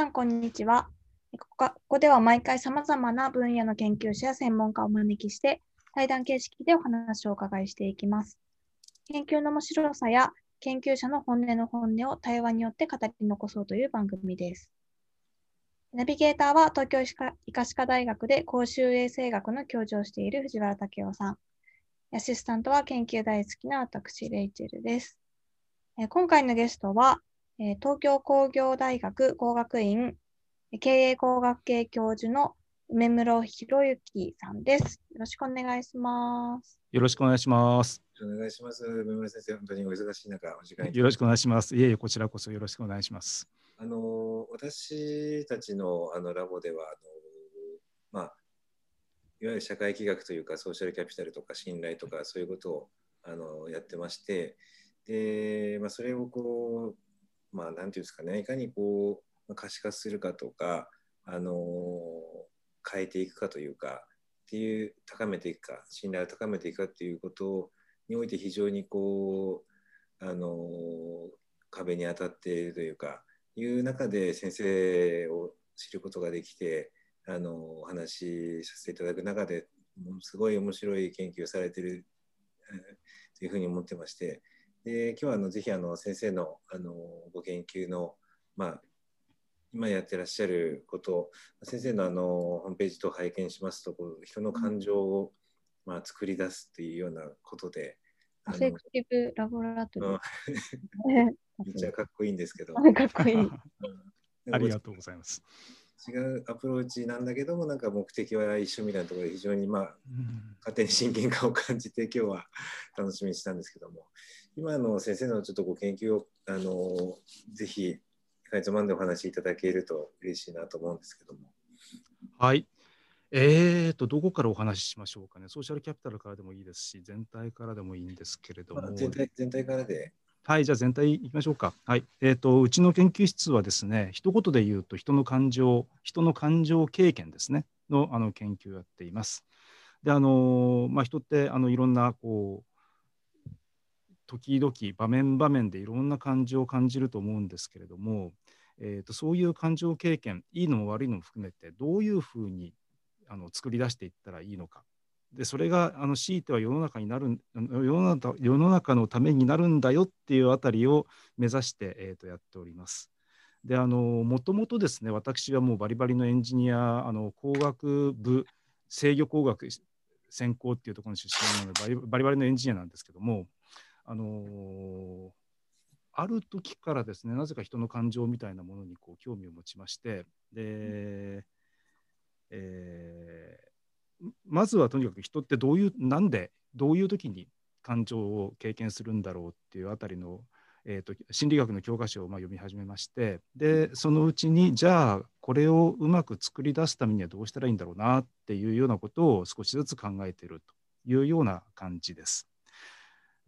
さん、こんにちは。ここでは毎回さまざまな分野の研究者や専門家をお招きして、対談形式でお話をお伺いしていきます。研究の面白さや研究者の本音の本音を対話によって語り残そうという番組です。ナビゲーターは東京医科歯科大学で公衆衛生学の教授をしている藤原武雄さん。アシスタントは研究大好きな私、レイチェルです。今回のゲストは、えー東京工業大学工学院経営工学系教授の梅室博之さんです。よろしくお願いします。よろしくお願いします。お願いします。梅村先生、本当にお忙しい中、お時間よろしくお願いします。いえいえ、こちらこそよろしくお願いします。あの私たちのあのラボではあの、まあ、いわゆる社会企画というか、ソーシャルキャピタルとか信頼とか、そういうことをあのやってまして、でまあ、それをこう、まあ、なんていうんですかね、いかにこう可視化するかとか、あの変えていくかというか、っていう高めていくか、信頼を高めていくかっていうことにおいて非常にこう、あの壁に当たっているというか、いう中で先生を知ることができて、あのお話しさせていただく中で、ものすごい面白い研究をされている、というふうに思ってまして、で今日はあのぜひあの先生のあのご研究の、まあ、今やってらっしゃること、先生のあのホームページと拝見しますと、こう人の感情を、まあ、作り出すっていうようなことで、アフェクティブラボラトリー。めっちゃかっこいいんですけど、かっこいい。ありがとうございます。違うアプローチなんだけども、なんか目的は一緒みたいなところで非常にまあうん勝手に親近感を感じて今日は楽しみにしたんですけども今の先生のちょっとご研究をあのぜひかいつまんでお話しいただけると嬉しいなと思うんですけどもはい。えーと、どこからお話ししましょうかね。ソーシャルキャピタルからでもいいですし、全体からでもいいんですけれども。まあ全体全体からではい、じゃあ全体いきましょうか。はい。えっ、と、うちの研究室はですね、一言で言うと、人の感情、人の感情経験ですね、のあの研究をやっています。で、あのまあ、人ってあのいろんな、こう、時々、場面場面でいろんな感情を感じると思うんですけれども、えー、とそういう感情経験、いいのも悪いのも含めて、どういうふうにあの作り出していったらいいのか。でそれがあの強いては世の中になる世の中世の中のためになるんだよっていうあたりを目指して、えー、とやっております。であのもともとですね私はもうバリバリのエンジニアあの工学部制御工学専攻っていうところの出身なのでバリバリのエンジニアなんですけどもあのある時からですねなぜか人の感情みたいなものにこう興味を持ちましてで、えーまずはとにかく人ってどういうなんでどういう時に感情を経験するんだろうっていうあたりの、えー、と心理学の教科書をま読み始めましてでそのうちにじゃあこれをうまく作り出すためにはどうしたらいいんだろうなっていうようなことを少しずつ考えてるというような感じです。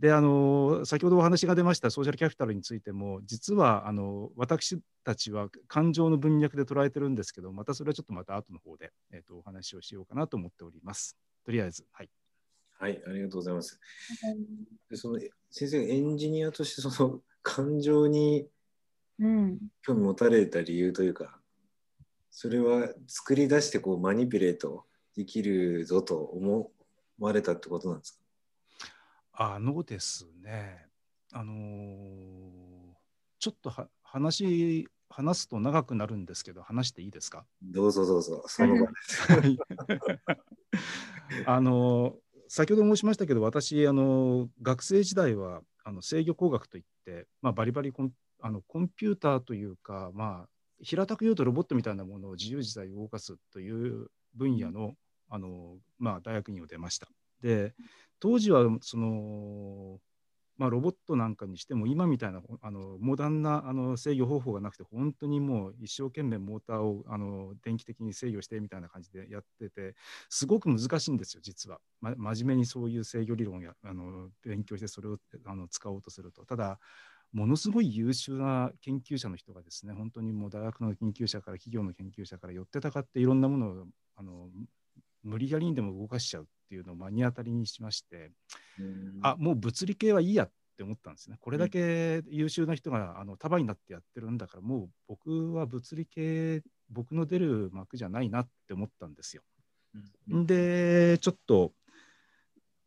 であの先ほどお話が出ましたソーシャルキャピタルについても実はあの私たちは感情の文脈で捉えてるんですけどまたそれはちょっとまた後の方で、えー、とお話をしようかなと思っております。とりあえず、はい、はいありがとうございますでその先生エンジニアとしてその感情にうん。興味持たれた理由というかそれは作り出してこうマニピュレートできるぞと思われたってことなんですか？あのですね、あのーちょっとは話話すと長くなるんですけど話していいですか？どうぞどうぞ。その場で。すはい。あの先ほど申しましたけど私あの学生時代はあの制御工学といって、まあ、バリバリコンあのコンピューターというか、まあ、平たく言うとロボットみたいなものを自由自在に動かすという分野のあの、まあ、大学院を出ました。で当時はその、まあ、ロボットなんかにしても今みたいなあのモダンなあの制御方法がなくて本当にもう一生懸命モーターをあの電気的に制御してみたいな感じでやっててすごく難しいんですよ実は、ま、真面目にそういう制御理論やあの勉強してそれをあの使おうとすると。ただものすごい優秀な研究者の人がですね本当にもう大学の研究者から企業の研究者から寄ってたかっていろんなものをあの無理やりにでも動かしちゃう。ていうのを目に当たりにしまして、うん。あもう物理系はいいやっって思ったんですね。これだけ優秀な人があの束になってやってるんだからもう僕は物理系僕の出る幕じゃないなって思ったんですよ。でちょっと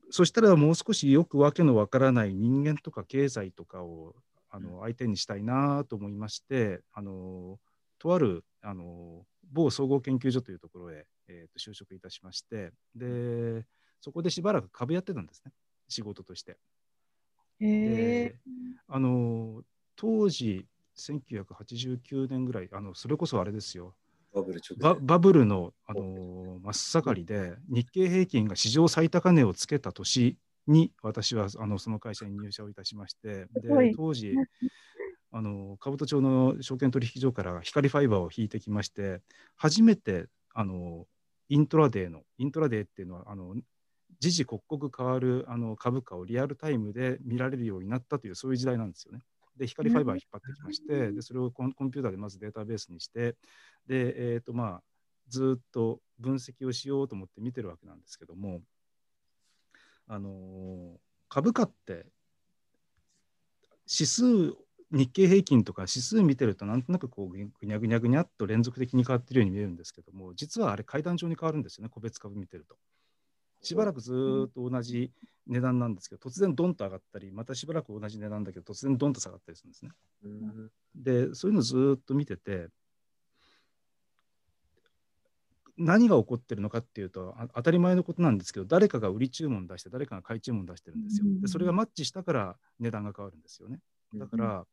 そしたらもう少しよくわけのわからない人間とか経済とかをあの相手にしたいなと思いましてあのとあるあの某総合研究所というところへ、えー、と就職いたしましてでそこでしばらく株やってたんですね。仕事として。であの当時1989年ぐらいあのそれこそあれですよ。バブルババブルの、あの真っ盛りで日経平均が史上最高値をつけた年に私はあのその会社に入社をいたしましてで当時あの兜町の証券取引所から光ファイバーを引いてきまして初めてあのイントラデーのイントラデーっていうのはあの時々刻々変わるあの株価をリアルタイムで見られるようになったというそういう時代なんですよね。で光ファイバー引っ張ってきましてでそれをコンピューターでまずデータベースにしてで、えーとまあ、ずっと分析をしようと思って見てるわけなんですけども、あのー、株価って指数日経平均とか指数見てるとなんとなくこうぐにゃぐにゃぐにゃっと連続的に変わってるように見えるんですけども実はあれ階段状に変わるんですよね個別株見てると。しばらくずっと同じ値段なんですけど、突然ドンと上がったり、またしばらく同じ値段だけど、突然ドンと下がったりするんですね。で、そういうのずっと見てて、何が起こってるのかっていうと当たり前のことなんですけど誰かが売り注文出して誰かが買い注文出してるんですよ。でそれがマッチしたから値段が変わるんですよね。だから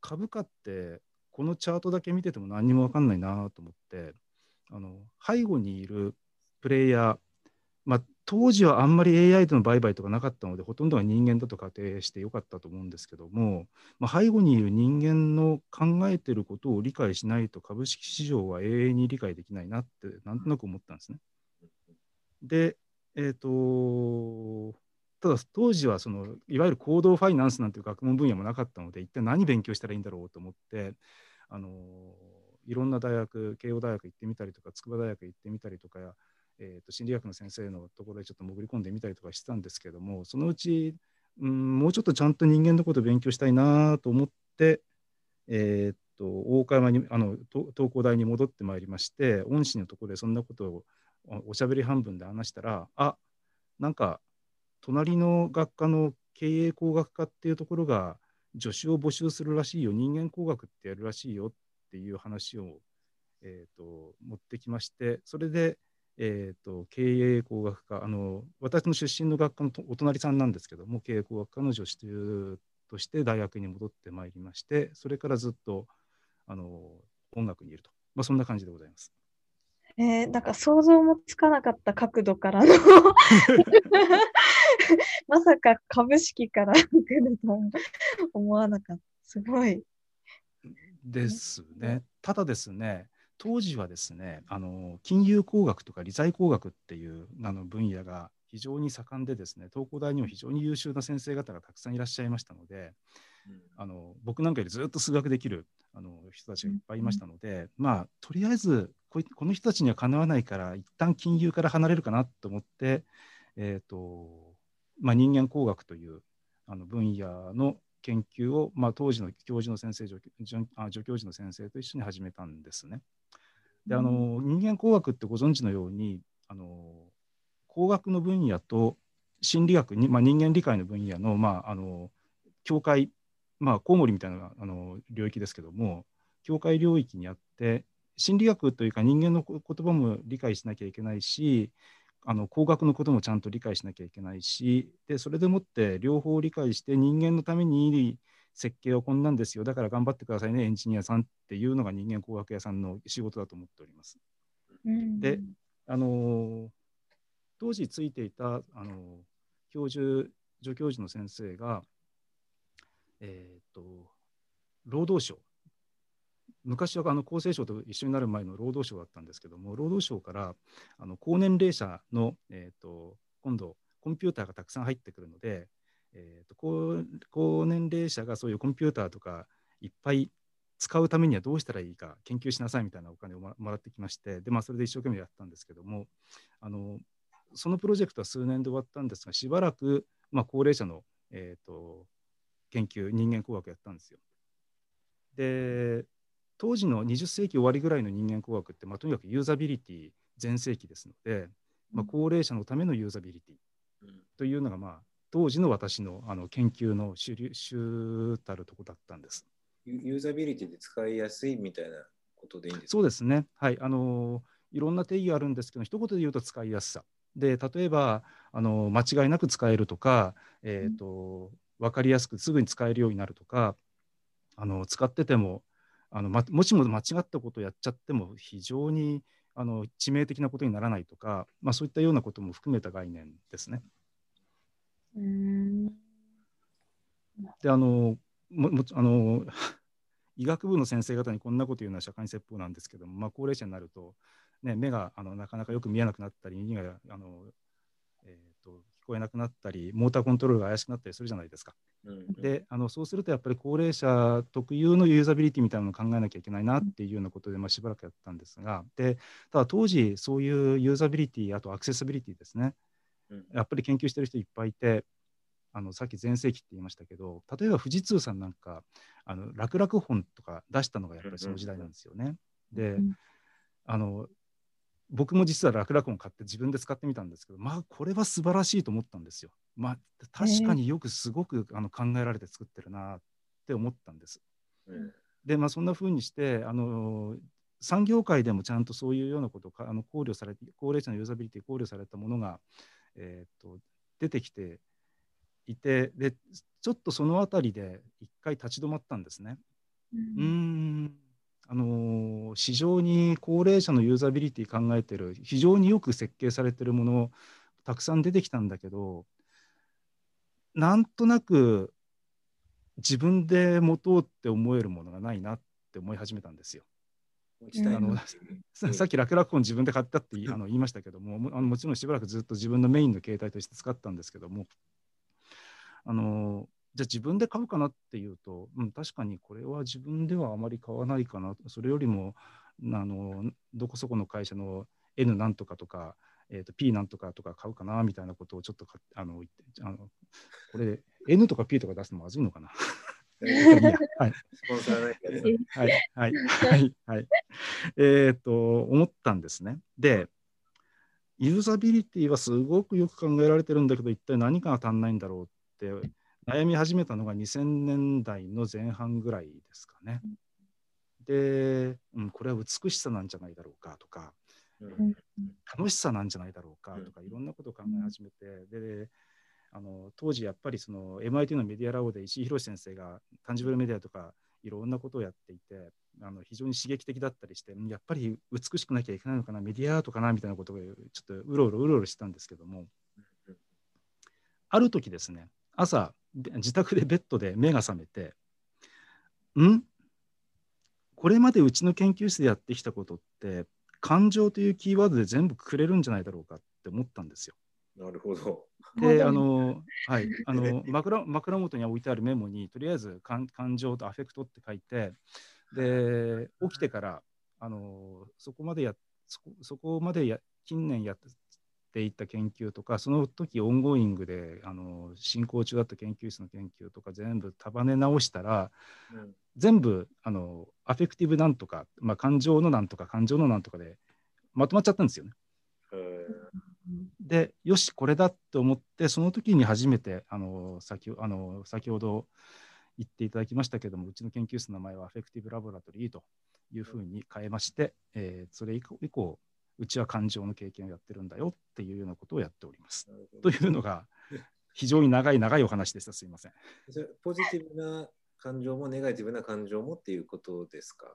株価ってこのチャートだけ見てても何にも分かんないなと思ってあの背後にいるプレイヤーまあ、当時はあんまり AI との売買とかなかったので、ほとんどが人間だと仮定してよかったと思うんですけども、まあ、背後にいる人間の考えてることを理解しないと株式市場は永遠に理解できないなって、なんとなく思ったんですね。で、えっ、ー、と、ただ当時はそのいわゆる行動ファイナンスなんていう学問分野もなかったので、一体何勉強したらいいんだろうと思って、あのいろんな大学、慶応大学行ってみたりとか、筑波大学行ってみたりとか、えーと、心理学の先生のところでちょっと潜り込んでみたりとかしてたんですけどもそのうち、うん、もうちょっとちゃんと人間のことを勉強したいなと思って、えーと、大岡山にあの東工大に戻ってまいりまして恩師のところでそんなことをおしゃべり半分で話したらあなんか隣の学科の経営工学科っていうところが助手を募集するらしいよ人間工学ってやるらしいよっていう話を、えーと持ってきましてそれでえーと、経営工学科あの私の出身の学科のお隣さんなんですけども経営工学科の助手として大学に戻ってまいりましてそれからずっとあの音楽にいると、まあ、そんな感じでございます。えー、なんか想像もつかなかった角度からの まさか株式から 来ると思わなかった。すごい。ですね。ただですね、当時はですねあの金融工学とか理財工学っていうあの分野が非常に盛んでですね東工大にも非常に優秀な先生方がたくさんいらっしゃいましたので、うん、あの僕なんかよりずっと数学できるあの人たちがいっぱいいましたので、うん、まあとりあえずここの人たちにはかなわないから一旦金融から離れるかなと思って、えーとまあ、人間工学というあの分野の研究を、まあ、当時の教授の先生助助教授の先生と一緒に始めたんですね。であの人間工学ってご存知のようにあの工学の分野と心理学に、まあ、人間理解の分野の,、まあ、あの境界、まあ、コウモリみたいなあの領域ですけども境界領域にあって心理学というか人間の言葉も理解しなきゃいけないしあの工学のこともちゃんと理解しなきゃいけないしでそれでもって両方理解して人間のために設計はこんなんですよだから頑張ってくださいねエンジニアさんっていうのが人間工学屋さんの仕事だと思っております。うん、であの当時ついていたあの教授助教授の先生が、えーと、労働省昔はあの厚生省と一緒になる前の労働省だったんですけども労働省からあの高年齢者の、えーと今度コンピューターがたくさん入ってくるのでえーと、高高年齢者がそういうコンピューターとかいっぱい使うためにはどうしたらいいか研究しなさいみたいなお金をもらってきましてで、まあ、それで一生懸命やったんですけどもあのそのプロジェクトは数年で終わったんですがしばらく、まあ、高齢者の、えーと、研究人間工学やったんですよ。で当時の20世紀終わりぐらいの人間工学って、まあ、とにかくユーザビリティ全盛期ですので、まあ、高齢者のためのユーザビリティというのが、まあ、当時の私のあの研究の主流主たるとこだったんです。ユーザビリティで使いやすいみたいなことでいいんですか？そうですね。はい。あのいろんな定義があるんですけど、一言で言うと使いやすさ。で、例えば、あの間違いなく使えるとか、えっ、ー、と、分かりやすくすぐに使えるようになるとか、あの使っててもあの、ま、もしも間違ったことをやっちゃっても非常にあの致命的なことにならないとか、まあ、そういったようなことも含めた概念ですね。であのももあの 医学部の先生方にこんなこと言うのは社会説法なんですけども、まあ、高齢者になると、ね、目があのなかなかよく見えなくなったり耳があの、えーと、聞こえなくなったりモーターコントロールが怪しくなったりするじゃないですか。うんうん、であのそうするとやっぱり高齢者特有のユーザビリティみたいなのを考えなきゃいけないなっていうようなことで、まあ、しばらくやったんですが。でただ当時そういうユーザビリティあとアクセシビリティですね、うん、やっぱり研究してる人いっぱいいてあのさっき全盛期って言いましたけど例えば富士通さんなんかあの楽々本とか出したのがやっぱりその時代なんですよね。で、あの僕も実は楽々本買って自分で使ってみたんですけどまあこれは素晴らしいと思ったんですよ。まあ確かによくすごくあの考えられて作ってるなって思ったんです。でまあそんな風にしてあの産業界でもちゃんとそういうようなことをあの考慮されて高齢者のユーザビリティ考慮されたものが、えーと出てきていてでちょっとその辺りで一回立ち止まったんですね。うん、あの市場に高齢者のユーザビリティ考えてる非常によく設計されてるものたくさん出てきたんだけどなんとなく自分で持とうって思えるものがないなって思い始めたんですよ。あのさっき楽々本自分で買ったってあの言いましたけどもももちろんしばらくずっと自分のメインの携帯として使ったんですけどもあのじゃあ自分で買うかなっていうと、うん、確かにこれは自分ではあまり買わないかなそれよりもあのどこそこの会社の N なんとかとか、えー、と P なんとかとか買うかなみたいなことをちょっとあのあのこれ N とか P とか出すのまずいのかな？はい。はい。はい。はい。はい。えっ、と、思ったんですね。で、ユーザビリティはすごくよく考えられてるんだけど、一体何かが足んないんだろうって悩み始めたのが2000年代の前半ぐらいですかね。で、うん、これは美しさなんじゃないだろうかとか、うん、楽しさなんじゃないだろうかとか、いろんなことを考え始めて、であの当時やっぱりその MIT のメディアラボで石井宏先生がタンジブルメディアとかいろんなことをやっていてあの非常に刺激的だったりしてやっぱり美しくなきゃいけないのかなメディアアートかなみたいなことをちょっとうろうろうろうろしてたんですけどもある時ですね朝自宅でベッドで目が覚めてん？これまでうちの研究室でやってきたことって感情というキーワードで全部くれるんじゃないだろうかって思ったんですよ。なるほど。で、あの、はい、あの 枕枕元に置いてあるメモにとりあえず感感情と affect って書いて、で起きてからあのそこまでやそこそこまでや近年やっていった研究とかその時 ongoing であの進行中だった研究室の研究とか全部束ね直したら、うん、全部あの affective なんとか、まあ、感情のなんとか感情のなんとかでまとまっちゃったんですよね。でよしこれだって思ってその時に初めてあの先あの先ほど言っていただきましたけどもうちの研究室の名前はアフェクティブラボラトリーというふうに変えまして、えー、それ以降うちは感情の経験をやってるんだよっていうようなことをやっております。というのが非常に長い長いお話でした。すみません。ポジティブな感情もネガティブな感情もっていうことですか？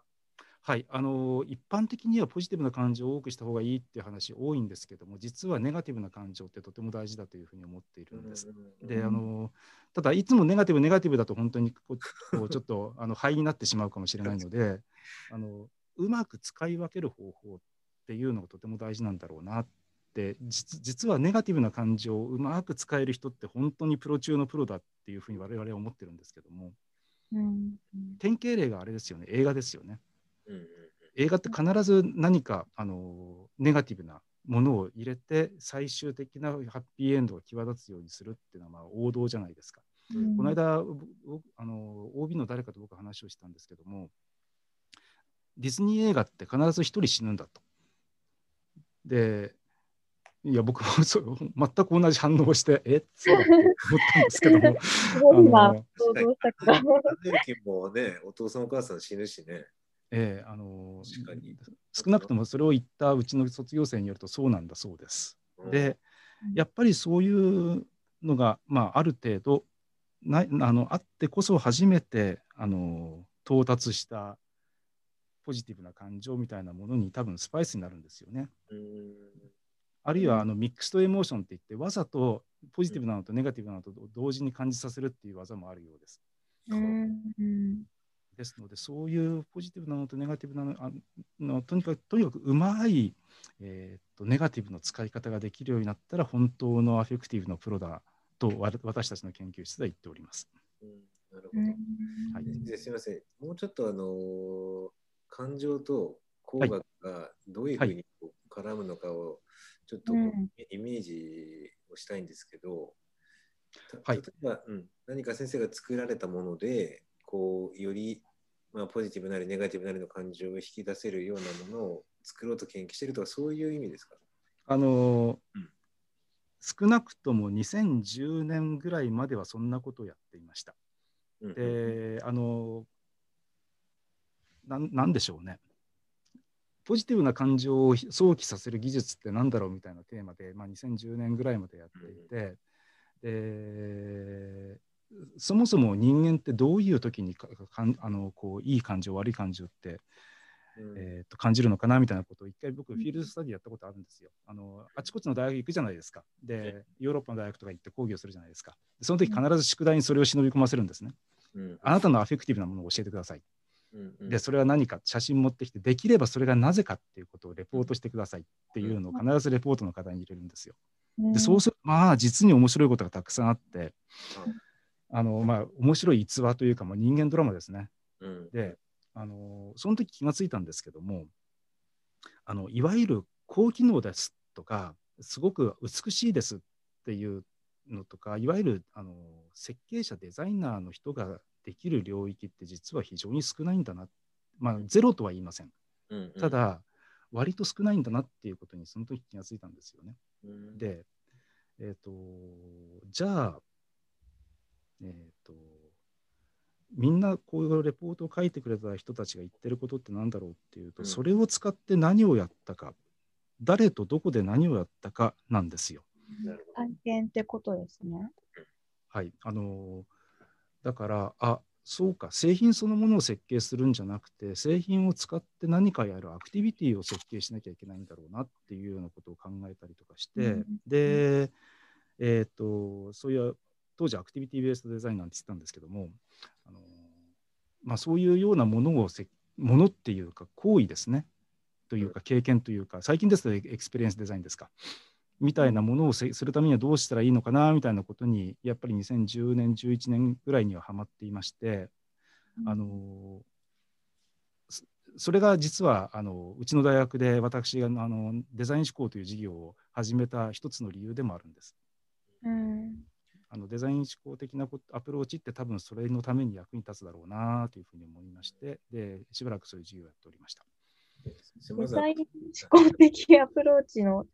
はい、あの一般的にはポジティブな感情を多くした方がいいっていう話多いんですけども実はネガティブな感情ってとても大事だというふうに思っているんです。であのただいつもネガティブネガティブだと本当にこうちょっとあの肺になってしまうかもしれないのであのうまく使い分ける方法っていうのがとても大事なんだろうなって実はネガティブな感情をうまく使える人って本当にプロ中のプロだっていうふうに我々は思ってるんですけども、うん、典型例があれですよね映画ですよね。うん、映画って必ず何かあのネガティブなものを入れて最終的なハッピーエンドが際立つようにするっていうのはまあ王道じゃないですか。うんこの間僕あの OB の誰かと僕は話をしたんですけどもディズニー映画って必ず一人死ぬんだと。でいや僕もそう全く同じ反応をしてえそうだって思ったんですけども すごい今あの想像したけど。アナ雪もね、お父さんお母さん死ぬしね。ええあの確かに少なくともそれを言ったうちの卒業生によるとそうなんだそうです。うんでうんやっぱりそういうのが、まあ、ある程度ないあのあってこそ初めてあの到達したポジティブな感情みたいなものに多分スパイスになるんですよね。うんあるいはあのミックストエモーションって言ってわざとポジティブなのとネガティブなのと同時に感じさせるっていう技もあるようです。ですのでそういうポジティブなのとネガティブなのあのとにかくとにかくうまい、えーっとネガティブの使い方ができるようになったら本当のアフェクティブのプロだとわ私たちの研究室では言っております。うんなるほど。うんはいですみません、もうちょっとあのー感情と工学がどういうふうに絡むのかをちょっとイメージをしたいんですけど、たはい。例えば、うん、何か先生が作られたもので、こうより、まあ、ポジティブなりネガティブなりの感情を引き出せるようなものを作ろうと研究しているとか、そういう意味ですか？あのうん。少なくとも2010年ぐらいまではそんなことをやっていました。うんうんであのなんなんでしょうねポジティブな感情を想起させる技術って何だろうみたいなテーマで、まあ、2010年ぐらいまでやっていて、でそもそも人間ってどういう時にかかんあのこういい感情悪い感情って、うんえー、と感じるのかなみたいなことを一回僕フィールドスタディやったことあるんですよ。あのあちこちの大学行くじゃないですか。でヨーロッパの大学とか行って講義をするじゃないですか。でその時必ず宿題にそれを忍び込ませるんですね。うんあなたのアフェクティブなものを教えてください。でそれは何か写真持ってきてできればそれがなぜかっていうことをレポートしてくださいっていうのを必ずレポートの課題に入れるんですよ。でそうするとまあ実に面白いことがたくさんあってあのまあ面白い逸話というか、まあ、人間ドラマですね。うん。であのその時気がついたんですけどもあのいわゆる高機能ですとかすごく美しいですっていうのとかいわゆるあの設計者デザイナーの人ができる領域って実は非常に少ないんだな、まあ、ゼロとは言いませんうんうんただ割と少ないんだなっていうことにその時気がついたんですよね。うんで、えっ、と、じゃあ、えっ、と、みんなこういうレポートを書いてくれた人たちが言ってることって何だろうっていうと、うんそれを使って何をやったか、誰とどこで何をやったかなんですよ。体験ってことですね。はい。あのだから、あそうか、製品そのものを設計するんじゃなくて、製品を使って何かやるアクティビティを設計しなきゃいけないんだろうなっていうようなことを考えたりとかして、うんで、えっ、と、そういう、当時アクティビティベースデザインなんて言ってたんですけども、あのまあ、そういうようなものをせ、ものっていうか、行為ですね、というか、経験というか、最近ですとエクスペリエンスデザインですか。みたいなものをせするためにはどうしたらいいのかなみたいなことにやっぱり2010年11年ぐらいにはハマっていまして、あのそそれが実はあのうちの大学で私があのデザイン思考という事業を始めた一つの理由でもあるんです。うんあのデザイン思考的なアプローチって多分それのために役に立つだろうなというふうに思いましてでしばらくそういう授業をやっておりました。デザイン思考的アプローチの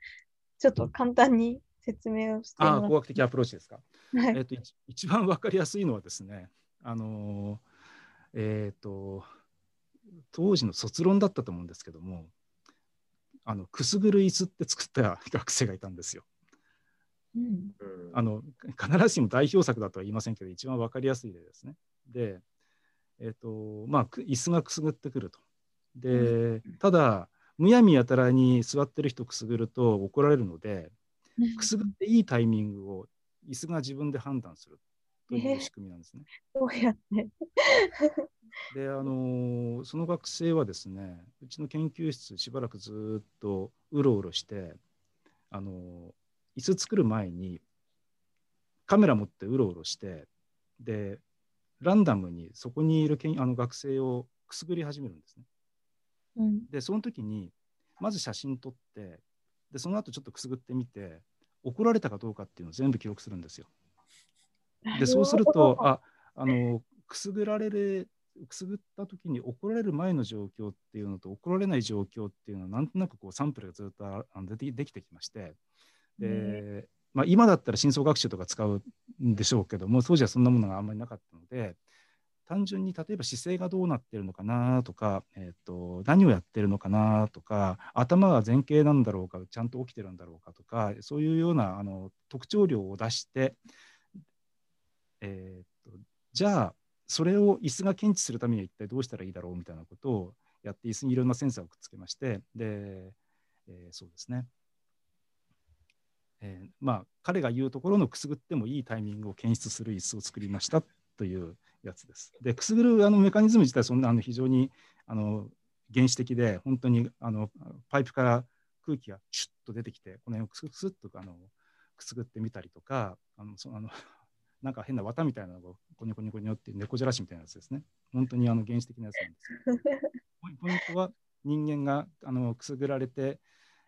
ちょっと簡単に説明をしてもあ工学的アプローチですか？て。はいえっと一一番わかりやすいのはですね、あのえっ、と当時の卒論だったと思うんですけども、あのくすぐる椅子って作った学生がいたんですよ。うんうんあの必ずしも代表作だとは言いませんけど、一番わかりやすい例ですね。で、えっ、とまあく椅子がくすぐってくると。で、ただむやみやたらに座ってる人くすぐると怒られるので、くすぐっていいタイミングを椅子が自分で判断するという仕組みなんですね。どうやって で、あのーその学生はですね、うちの研究室しばらくずーっとうろうろして、あのー椅子作る前にカメラ持ってうろうろして、で、ランダムにそこにいるけんあの学生をくすぐり始めるんですね。うん。で、その時に、まず写真撮って、で、その後ちょっとくすぐってみて、怒られたかどうかっていうのを全部記録するんですよ。でそうするとああのくすぐられるくすぐった時に怒られる前の状況っていうのと怒られない状況っていうのはなんとなくこうサンプルがずっとあのでできてきましてで、まあ、今だったら深層学習とか使うんでしょうけども当時はそんなものがあんまりなかったので単純に例えば姿勢がどうなってるのかなとか、えーと、何をやってるのかなとか頭が前傾なんだろうかちゃんと起きてるんだろうかとかそういうようなあの特徴量を出して、えーと、じゃあそれを椅子が検知するためには一体どうしたらいいだろうみたいなことをやって椅子にいろんなセンサーをくっつけましてで、えー、そうですね。えー、まあ彼が言うところのくすぐってもいいタイミングを検出する椅子を作りましたというやつです。でくすぐるあのメカニズム自体そんなあの非常にあの原始的で本当にあのパイプから空気がシュッと出てきてこの辺をくすくすっとあのくすぐってみたりとかあのそあの なんか変な綿みたいなのをコニョコニョコニョって猫じゃらしみたいなやつですね。本当にあの原始的なやつなんです ポイントは人間があのくすぐられて、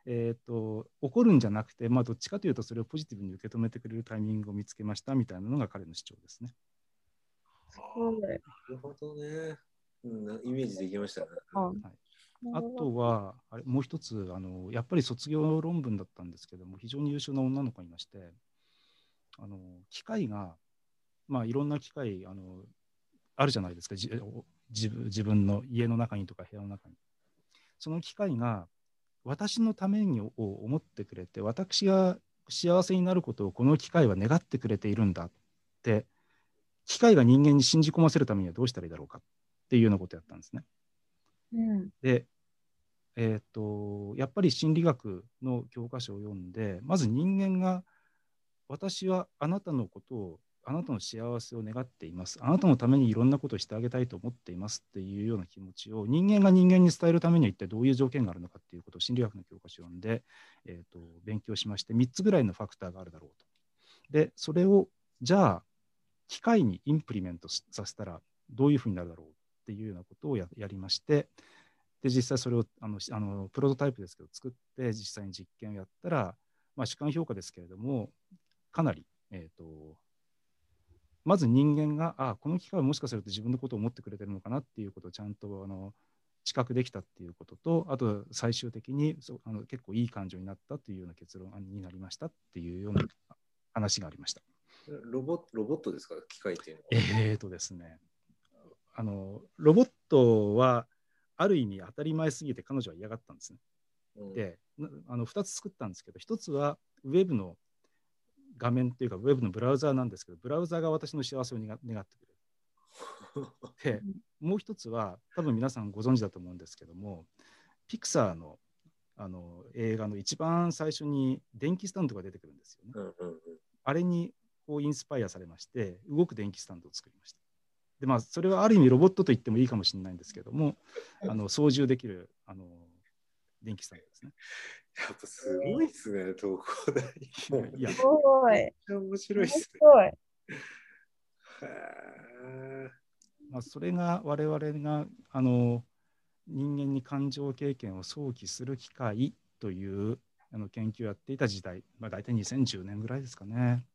えーと、怒るんじゃなくて、まあ、どっちかというとそれをポジティブに受け止めてくれるタイミングを見つけましたみたいなのが彼の主張ですね。なるほどね。うん、イメージできましたね。はい。あとはあれもう一つあのやっぱり卒業論文だったんですけども非常に優秀な女の子がいましてあの機械が、まあ、いろんな機械あのあるじゃないですか。自自分の家の中にとか部屋の中に。その機械が私のためにを思ってくれて私が幸せになることをこの機械は願ってくれているんだって機械が人間に信じ込ませるためにはどうしたらいいだろうかっていうようなことをやったんですね。うん、で、えーと、やっぱり心理学の教科書を読んでまず人間が私はあなたのことをあなたの幸せを願っていますあなたのためにいろんなことをしてあげたいと思っていますっていうような気持ちを人間が人間に伝えるためには一体どういう条件があるのかっていうことを心理学の教科書を読んで、えーと勉強しまして3つぐらいのファクターがあるだろうと。でそれをじゃあ機械にインプリメントさせたらどういうふうになるだろうっていうようなことをやりましてで実際それをあのあのプロトタイプですけど作って実際に実験をやったら、まあ、主観評価ですけれどもかなり、えーと、まず人間があこの機械はもしかすると自分のことを思ってくれてるのかなっていうことをちゃんとあの知覚できたっていうこととあと最終的にそあの結構いい感情になったっていうような結論になりましたっていうような話がありました。ロボロボットですか？機械っていうのは。えーとですねあのロボットはある意味当たり前すぎて彼女は嫌がったんですね。うん、であの2つ作ったんですけど1つはウェブの画面というかウェブのブラウザーなんですけどブラウザーが私の幸せを願ってくれる。でもう1つは多分皆さんご存知だと思うんですけどもピクサーのあの映画の一番最初に電気スタンドが出てくるんですよね。うんうんうん、あれにこうインスパイアされまして、動く電気スタンドを作りました。で、まあ、それはある意味ロボットと言ってもいいかもしれないんですけども、あの操縦できるあの電気スタンドですね。やっぱすごいですね、東工大。いや、すごい。面白いですね。すごい。まあ、それが我々があの人間に感情経験を想起する機会というあの研究をやっていた時代、まあ、大体2010年ぐらいですかね。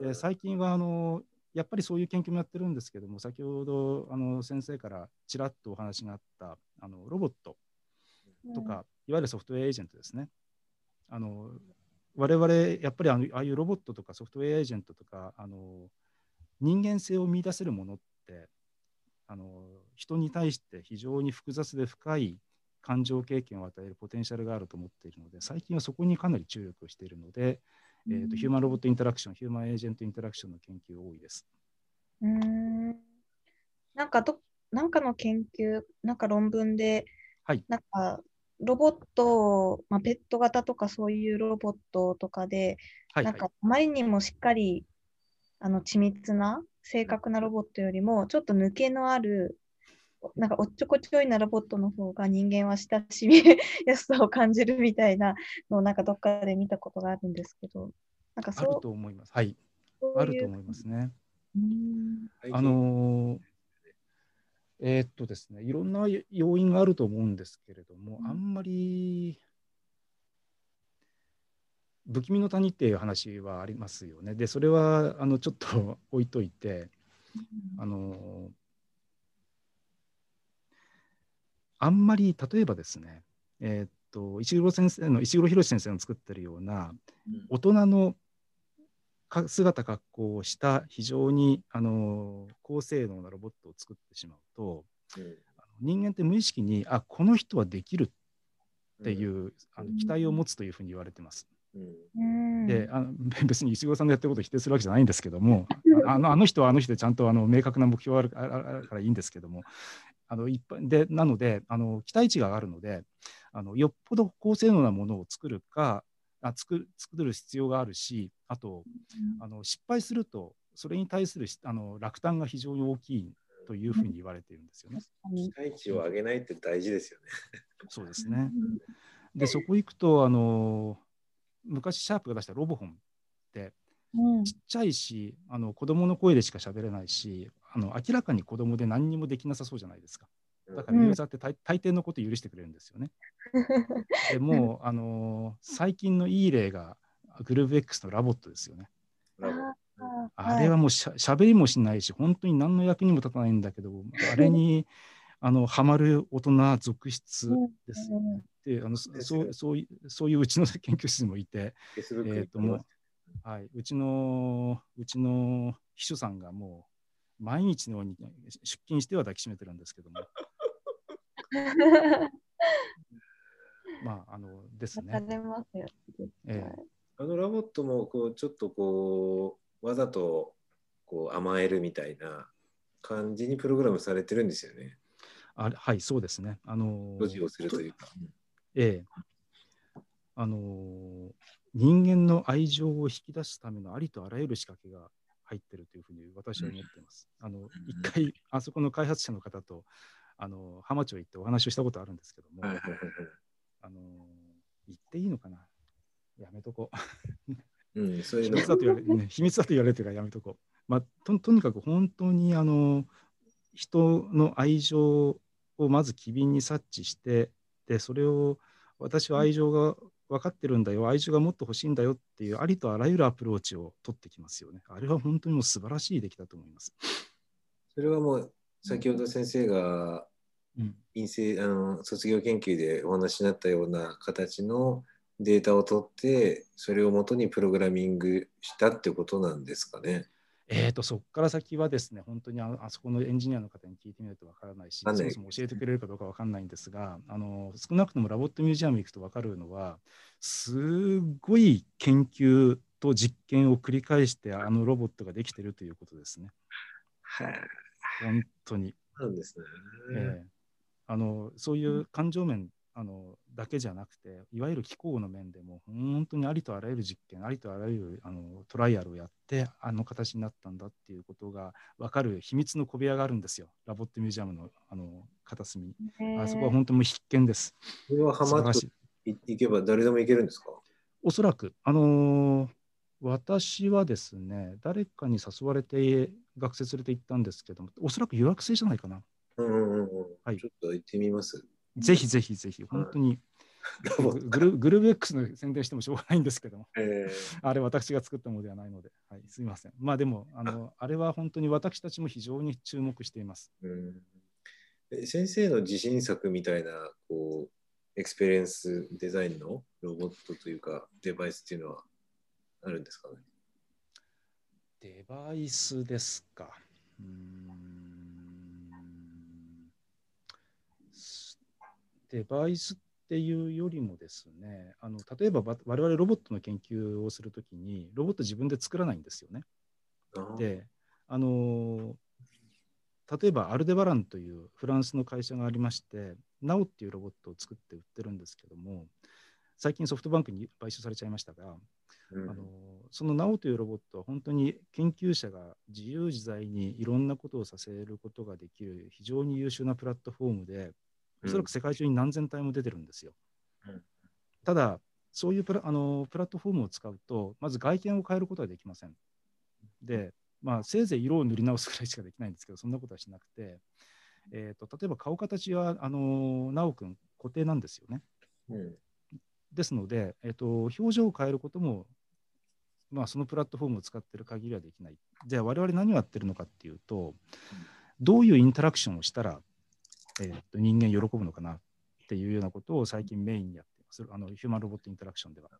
で最近はあのやっぱりそういう研究もやってるんですけども先ほどあの先生からちらっとお話があったあのロボットとか、いわゆるソフトウェアエージェントですね。あの我々やっぱりあのああいうロボットとかソフトウェアエージェントとかあの人間性を見出せるものってあの人に対して非常に複雑で深い感情経験を与えるポテンシャルがあると思っているので最近はそこにかなり注力をしているので、えーと、ヒューマンロボットインタラクション、ヒューマンエージェントインタラクションの研究多いです。うん。なんかど、なんかの研究、なんか論文で、はい、なんかロボット、まあ、ペット型とかそういうロボットとかで、はいはい、なんかあまりにもしっかりあの緻密な正確なロボットよりもちょっと抜けのあるなんかおっちょこちょいなロボットの方が人間は親しみ やすさを感じるみたいなのをなんかどっかで見たことがあるんですけど、なんかそうあると思います。はい。あると思いますね。あのー、えー、っとですね、いろんな要因があると思うんですけれども、うん、あんまり不気味の谷っていう話はありますよね。でそれはあのちょっと置いといてあのあんまり例えばですね、えー、っと石黒先生の石黒博先生の作ってるような大人の姿格好をした非常にあの高性能なロボットを作ってしまうと、うん、人間って無意識にあこの人はできるっていう、うん、あの期待を持つというふうに言われてます。うん、であの別に石黒さんのやってることを否定するわけじゃないんですけどもあのあの人はあの人でちゃんとあの明確な目標があるあるからいいんですけどもあの一般でなのであの期待値が上がるのであのよっぽど高性能なものを作るかあ作作る必要があるしあと、あの失敗するとそれに対するあの落胆が非常に大きいというふうに言われているんですよね。期待値を上げないって大事ですよね。そうですね。でそこ行くとあの昔シャープが出したロボホンって、ちっちゃいしあの子供の声でしか喋れないしあの明らかに子供で何にもできなさそうじゃないですか。だからユーザーって大,、大抵のこと許してくれるんですよね。でもう、あのー、最近のいい例がグルーブ X のラボットですよね。あれはもうしゃしゃべりもしないし本当に何の役にも立たないんだけどあれに あのハマる大人続出です。であのそうそういうそういううちの研究室にもいて、えー、ともうはい、うちのうちの秘書さんがもう毎日のように出勤しては抱きしめてるんですけども。まあ、あのですね。ええ、あのラボットもこうちょっとこうわざとこう甘えるみたいな感じにプログラムされてるんですよね。あはい、そうですね。あのー、をするというか。ええ。あのー、人間の愛情を引き出すためのありとあらゆる仕掛けが入ってるというふうに私は思っています。うん、あの一回、あそこの開発者の方とあの浜町行ってお話をしたことあるんですけども、あの言っていいのかな？やめとこう。うん、そういう秘密だと言われ、ね、秘密だと言われてるからやめとこう。まあ、ととにかく本当にあの人の愛情をまず機敏に察知してでそれを私は愛情が分かってるんだよ愛情がもっと欲しいんだよっていうありとあらゆるアプローチを取ってきますよね。あれは本当にもう素晴らしい出来だと思います。それはもう先ほど先生が院生あの卒業研究でお話になったような形のデータを取ってそれをもとにプログラミングしたってことなんですかね。えーと、そこから先はですね、本当にああそこのエンジニアの方に聞いてみないとわからないし、そもそも教えてくれるかどうかわかんないんですが、あの少なくともラボットミュージアム行くとわかるのは、すごい研究と実験を繰り返してあのロボットができているということですね。はい。本当に。なんですね。えーあのそういう感情面あのだけじゃなくていわゆる機構の面でも本当にありとあらゆる実験ありとあらゆるあのトライアルをやってあの形になったんだっていうことが分かる秘密の小部屋があるんですよ。ラボットミュージアムのあの片隅。あそこは本当に必見です。これはハマって行けば誰でも行けるんですか？おそらくあのー、私はですね誰かに誘われて学生連れて行ったんですけどもおそらく予約制じゃないかな。はい、ちょっと行ってみます。ぜひぜひぜひ、本当に。グル GROOVE X の宣伝してもしょうがないんですけども、えー、あれ私が作ったものではないので、はい、すみません。まあでもあの あれは本当に私たちも非常に注目しています。うん、先生の自信作みたいなこうエクスペリエンスデザインのロボットというかデバイスっていうのはあるんですかね？デバイスですか。うんデバイスっていうよりもですね、あの例えば我々ロボットの研究をするときに、ロボット自分で作らないんですよね。で、あの例えばアルデバランというフランスの会社がありまして、ナオっていうロボットを作って売ってるんですけども、最近ソフトバンクに買収されちゃいましたが、うん、あのそのナオというロボットは本当に研究者が自由自在にいろんなことをさせることができる非常に優秀なプラットフォームで、おそらく世界中に何千体も出てるんですよ。うん、ただ、そういうプラあのプラットフォームを使うと、まず外見を変えることはできません。で、まあ、せいぜい色を塗り直すくらいしかできないんですけど、そんなことはしなくて、えーと、例えば顔形は、あの、直くん固定なんですよね。うん、ですので、えーと、表情を変えることも、まあ、そのプラットフォームを使っている限りはできない。じゃあ我々何をやってるのかっていうと、どういうインタラクションをしたら、えーと、人間喜ぶのかなっていうようなことを最近メインにやっています。あのヒューマンロボットインタラクションでは。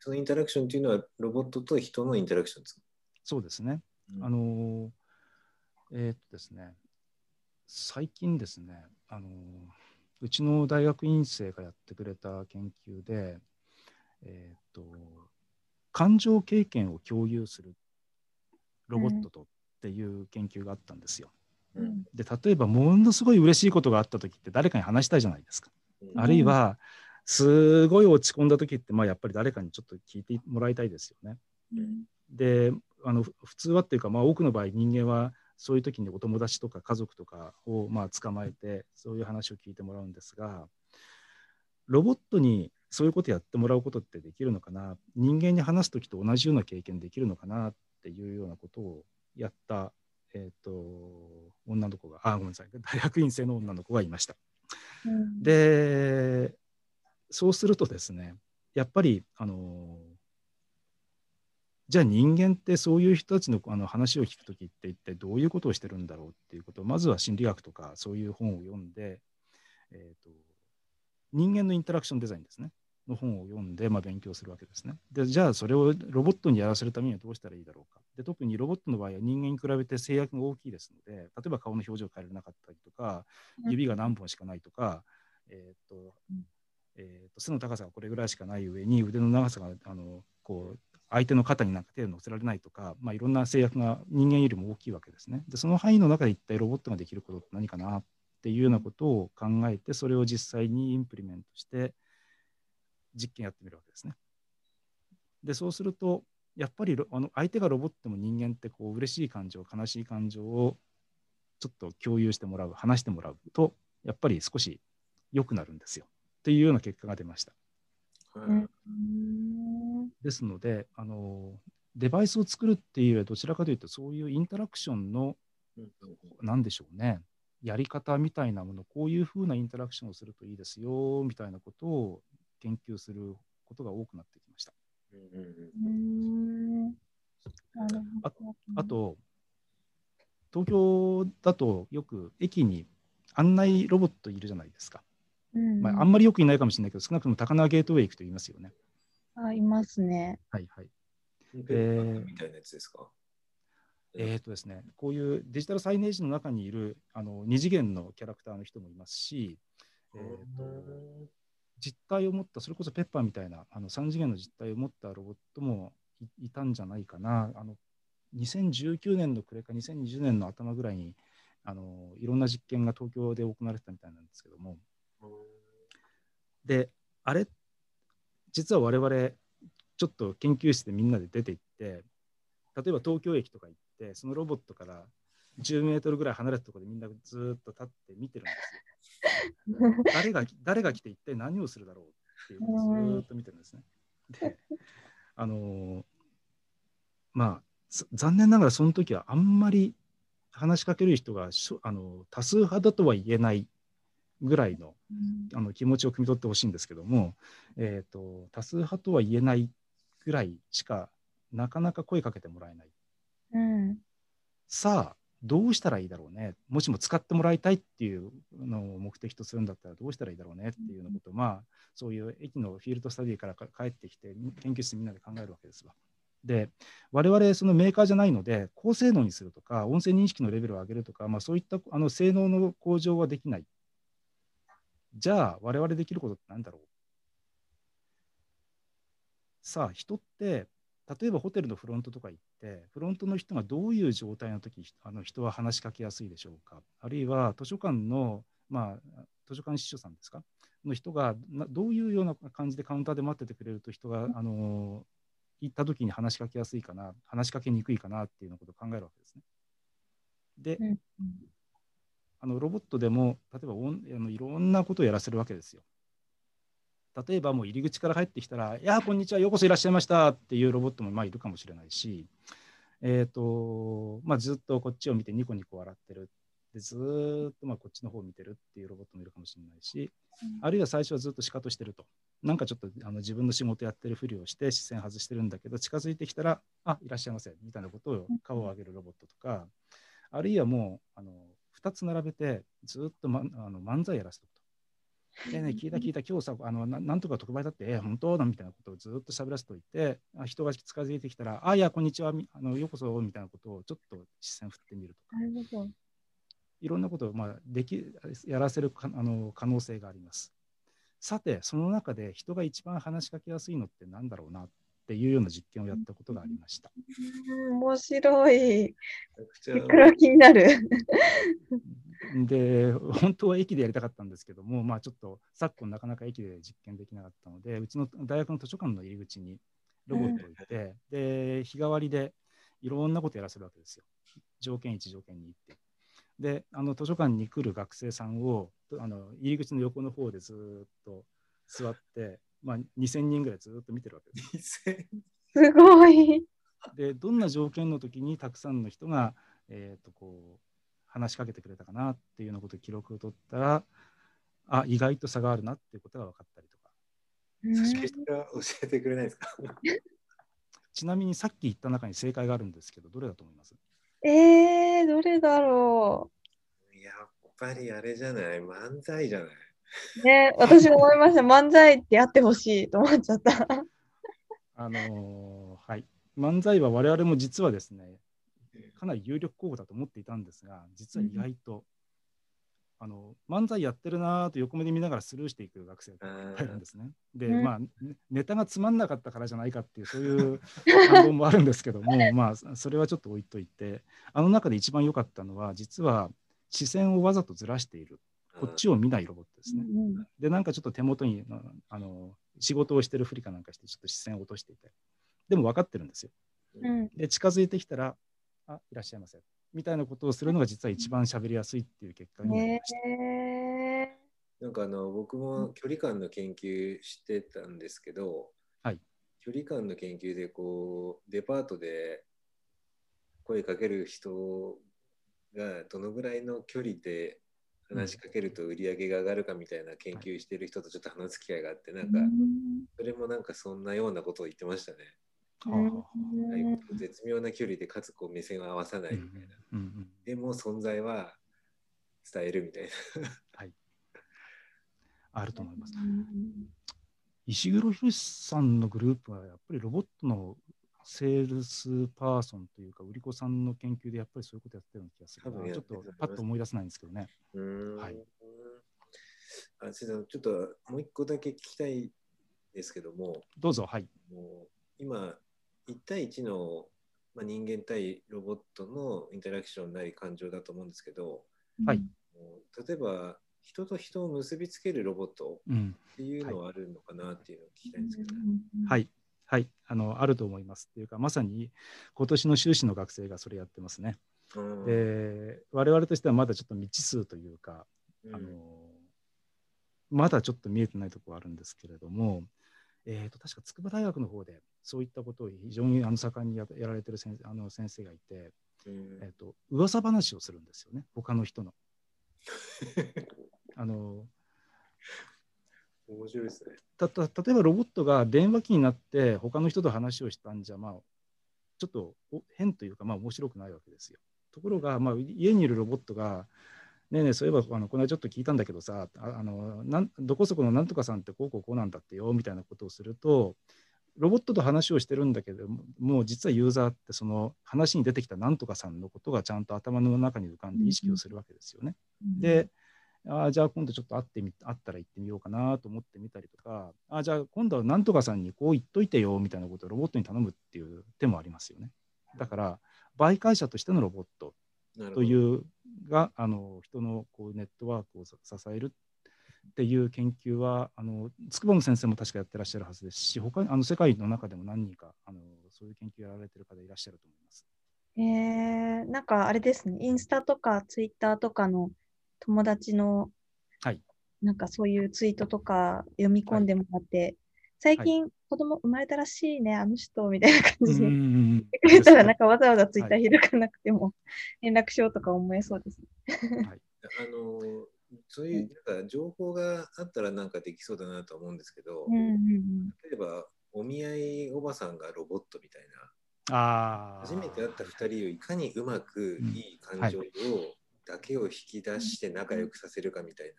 そのインタラクションというのはロボットと人のインタラクションですか？そうですね。うん、あのえー、っとですね、最近ですね、あのうちの大学院生がやってくれた研究で、えー、っと感情経験を共有するロボットとっていう研究があったんですよ。うん、で例えばものすごい嬉しいことがあった時って誰かに話したいじゃないですか。うん、あるいはすごい落ち込んだ時って、まあ、やっぱり誰かにちょっと聞いてもらいたいですよね。うん、であの普通はっていうか、まあ、多くの場合人間はそういう時にお友達とか家族とかをまあ捕まえてそういう話を聞いてもらうんですがロボットにそういうことやってもらうことってできるのかな？人間に話す時と同じような経験できるのかな？っていうようなことをやった、えーと、女の子があごめんなさい。大学院生の女の子がいました。うん、でそうするとですねやっぱりあのじゃあ人間ってそういう人たちのあの話を聞くときって一体どういうことをしてるんだろうっていうことをまずは心理学とかそういう本を読んで、えーと、人間のインタラクションデザインですねの本を読んで、まあ、勉強するわけですね。でじゃあそれをロボットにやらせるためにはどうしたらいいだろうか。で特にロボットの場合は人間に比べて制約が大きいですので例えば顔の表情を変えられなかったりとか指が何本しかないとか、えーとえーと背の高さがこれぐらいしかない上に腕の長さがあのこう相手の肩になんか手を乗せられないとか、まあ、いろんな制約が人間よりも大きいわけですね。でその範囲の中で一体ロボットができることって何かなっていうようなことを考えてそれを実際にインプリメントして実験やってみるわけですね。でそうするとやっぱりあの相手がロボットも人間ってこう嬉しい感情悲しい感情をちょっと共有してもらう話してもらうとやっぱり少し良くなるんですよっていうような結果が出ました。ですのであのデバイスを作るっていうよりはどちらかというとそういうインタラクションの何でしょうねやり方みたいなものこういうふうなインタラクションをするといいですよみたいなことを研究することが多くなってきました。ああと東京だとよく駅に案内ロボットいるじゃないですか。まあ、あんまりよくいないかもしれないけど、少なくとも高輪ゲートウェイ行くと言いますよね。あ、いますね。はいはい。えー、みたいなやつですか？えーとですね、こういうデジタルサイネージの中にいるあの2次元のキャラクターの人もいますし、えーと、実体を持った、それこそペッパーみたいなあの3次元の実体を持ったロボットもいたんじゃないかな。あの2019年の暮れか2020年の頭ぐらいにあのいろんな実験が東京で行われてたみたいなんですけども、で、あれ、実は我々、ちょっと研究室でみんなで出て行って、例えば東京駅とか行って、そのロボットから10メートルぐらい離れたところでみんなずっと立って見てるんですよ。誰が誰が来て一体何をするだろうっていうのをずっと見てるんですね。で、あのまあ、残念ながらその時はあんまり話しかける人があの多数派だとは言えないぐらいの,、あの気持ちを汲み取ってほしいんですけども、えーと、多数派とは言えないぐらいしかなかなか声かけてもらえない。うん、さあどうしたらいいだろうね。もしも使ってもらいたいっていうのを目的とするんだったらどうしたらいいだろうねっていうようなこと。を、まあそういう駅のフィールドスタディから帰ってきて研究室みんなで考えるわけですわ。で我々そのメーカーじゃないので高性能にするとか音声認識のレベルを上げるとか、まあ、そういったあの性能の向上はできない。じゃあ我々できることって何だろう。さあ人って例えばホテルのフロントとか行ってフロントの人がどういう状態の時あの人は話しかけやすいでしょうか？あるいは図書館の、まあ、図書館司書さんですか？の人がどういうような感じでカウンターで待っててくれると人が、あの行った時に話しかけやすいかな話しかけにくいかなっていうようなことを考えるわけですね。で、うんあのロボットでも例えばおんあのいろんなことをやらせるわけですよ。例えばもう入り口から入ってきたら「いやこんにちはようこそいらっしゃいました」っていうロボットもまあいるかもしれないし、えーとまあ、ずっとこっちを見てニコニコ笑ってる。でずーっとまあこっちの方を見てるっていうロボットもいるかもしれないし、あるいは最初はずっとシカトしてると。なんかちょっとあの自分の仕事やってるふりをして視線外してるんだけど近づいてきたら「あいらっしゃいませ」みたいなことを顔を上げるロボットとかあるいはもうあの2つ並べてずっと、ま、あの漫才やらせておくと。でね、聞いた聞いた、今日さ、あのななんとか特売だって、えー、本当だみたいなことをずっと喋らせておいて、あ人が近づいてきたら、あいや、こんにちは、みあのようこそみたいなことをちょっと視線振ってみるとか。いろんなことを、まあ、できやらせるかあの可能性があります。さて、その中で人が一番話しかけやすいのって何だろうなっていうような実験をやったことがありました。うん面白い。めちゃくちゃいくら気になる。で本当は駅でやりたかったんですけども、まあ、ちょっと昨今なかなか駅で実験できなかったのでうちの大学の図書館の入り口にロボットを置いて、で日替わりでいろんなことやらせるわけですよ条件1条件2って。であの図書館に来る学生さんをあの入り口の横の方でずっと座って、まあ、2000人ぐらいずっと見てるわけです。すごい。でどんな条件の時にたくさんの人が、えー、とこう話しかけてくれたかなっていうようなことを記録を取ったらあ意外と差があるなっていうことが分かったりとかそれは教えてくれないですか？ちなみにさっき言った中に正解があるんですけどどれだと思います？えー、どれだろやっぱりあれじゃない？漫才じゃない？う。ね、私も思いました。漫才ってやってほしいと思っちゃった。あのーはい漫才は我々も実はですねかなり有力候補だと思っていたんですが実は意外と、あの漫才やってるなーと横目で見ながらスルーしていく学生がいっぱいいるんですね。で、うんまあねネタがつまんなかったからじゃないかっていうそういう反論もあるんですけども まあそれはちょっと置いといてあの中で一番良かったのは実は視線をわざとずらしているこっちを見ないロボットですね。うんでなんかちょっと手元にああの仕事をしてるふりかなんかしてちょっと視線を落としていてでも分かってるんですよ。うんで近づいてきたら「あいらっしゃいませ」みたいなことをするのが実は一番喋りやすいっていう結果になりねました。えなんかあの僕も距離感の研究してたんですけど、はい距離感の研究でこうデパートで声かける人がどのぐらいの距離で話しかけると売り上げが上がるかみたいな研究してる人とちょっと話す機会があって、なんかそれもなんかそんなようなことを言ってましたね。はあはあはうん絶妙な距離でかつこう目線を合わさないみたいな。うんうんでも存在は伝えるみたいな。あると思います。石黒博さんのグループはやっぱりロボットのセールスパーソンというか売り子さんの研究でやっぱりそういうことやってるような気がする多分なちょっとパッと思い出せないんですけどね。はい。あ先生ちょっともう一個だけ聞きたいですけども、どうぞ、はい。もう今、1対1の、まあ、人間対ロボットのインタラクションなり感情だと思うんですけど、はい。もう例えば人と人を結びつけるロボットうん、っていうのはあるのかなっていうのを聞きたいんですけど、はい。はい、あのあると思います。っていうか、まさに今年の修士の学生がそれやってますね。うんで、我々としてはまだちょっと未知数というか、うんあのまだちょっと見えてないところがあるんですけれども、えー、と確か筑波大学の方でそういったことを非常にあの盛んにややられてる先生あの先生がいて、うんえー、と噂話をするんですよね他の人の。あの面白いですね。たた例えばロボットが電話機になって他の人と話をしたんじゃまあちょっとお変というかまあ面白くないわけですよ。ところが、まあ、家にいるロボットが「ねえねえそういえばあのこの間ちょっと聞いたんだけどさああのなんどこそこのなんとかさんってこうこうこうなんだってよ」みたいなことをするとロボットと話をしてるんだけどももう実はユーザーってその話に出てきたなんとかさんのことがちゃんと頭の中に浮かんで意識をするわけですよね。で、あーじゃあ今度ちょっと会ってみ会ったら行ってみようかなと思ってみたりとか、あーじゃあ今度はなんとかさんにこう言っといてよみたいなことをロボットに頼むっていう手もありますよね。だから、媒介者としてのロボットなるほどというがあの人のこうネットワークをさ支えるっていう研究はあの筑波の先生も確かやってらっしゃるはずですし他にあの世界の中でも何人かあのそういう研究やられてる方いらっしゃると思います。えー、なんかあれですね、インスタとかツイッターとかの友達の、はい。なんかそういうツイートとか読み込んでもらって、最近、子供生まれたらしいね、あの人、みたいな感じで。言ってくれたら、なんかわざわざツイッター開かなくても、連絡しようとか思えそうです。あのそういうなんか情報があったらなんかできそうだなと思うんですけど、うんうんうん。例えばお見合いおばさんがロボットみたいな。ああ。初めて会った2人をいかにうまくいい感情をだけを引き出して仲良くさせるかみたいな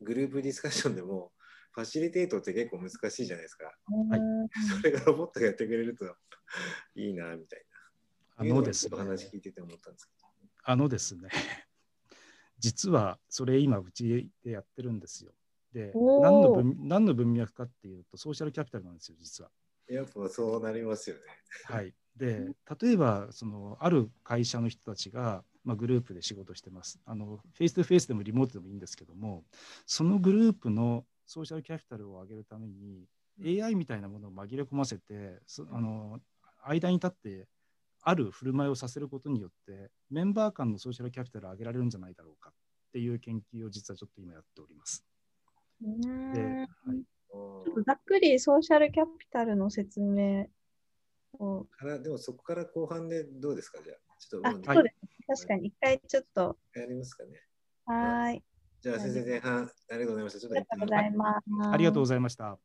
グループディスカッションでもファシリテートって結構難しいじゃないですか。はいうんそれがロボットがやってくれるといいなみたいあな。いうのですね。話聞いてて思ったんですけど。あのですね。実はそれ今うちでやってるんですよ。で何の文何の文脈かっていうとソーシャルキャピタルなんですよ実は。やっぱそうなりますよね。はい、で例えばそのある会社の人たちが、まあ、グループで仕事してますあの。フェイス2フェイスでもリモートでもいいんですけどもそのグループのソーシャルキャピタルを上げるために AI みたいなものを紛れ込ませてそあの間に立ってある振る舞いをさせることによってメンバー間のソーシャルキャピタルを上げられるんじゃないだろうかっていう研究を実はちょっと今やっております。うんではいちょっとざっくりソーシャルキャピタルの説明を。からでもそこから後半でどうですか？じゃあ。ちょっとはいそうですね。確かに、一回ちょっと、やりますかね。はーい。じゃあ先生前半ありがとうございました。ちょっとありがとうございます。ありがとうございました。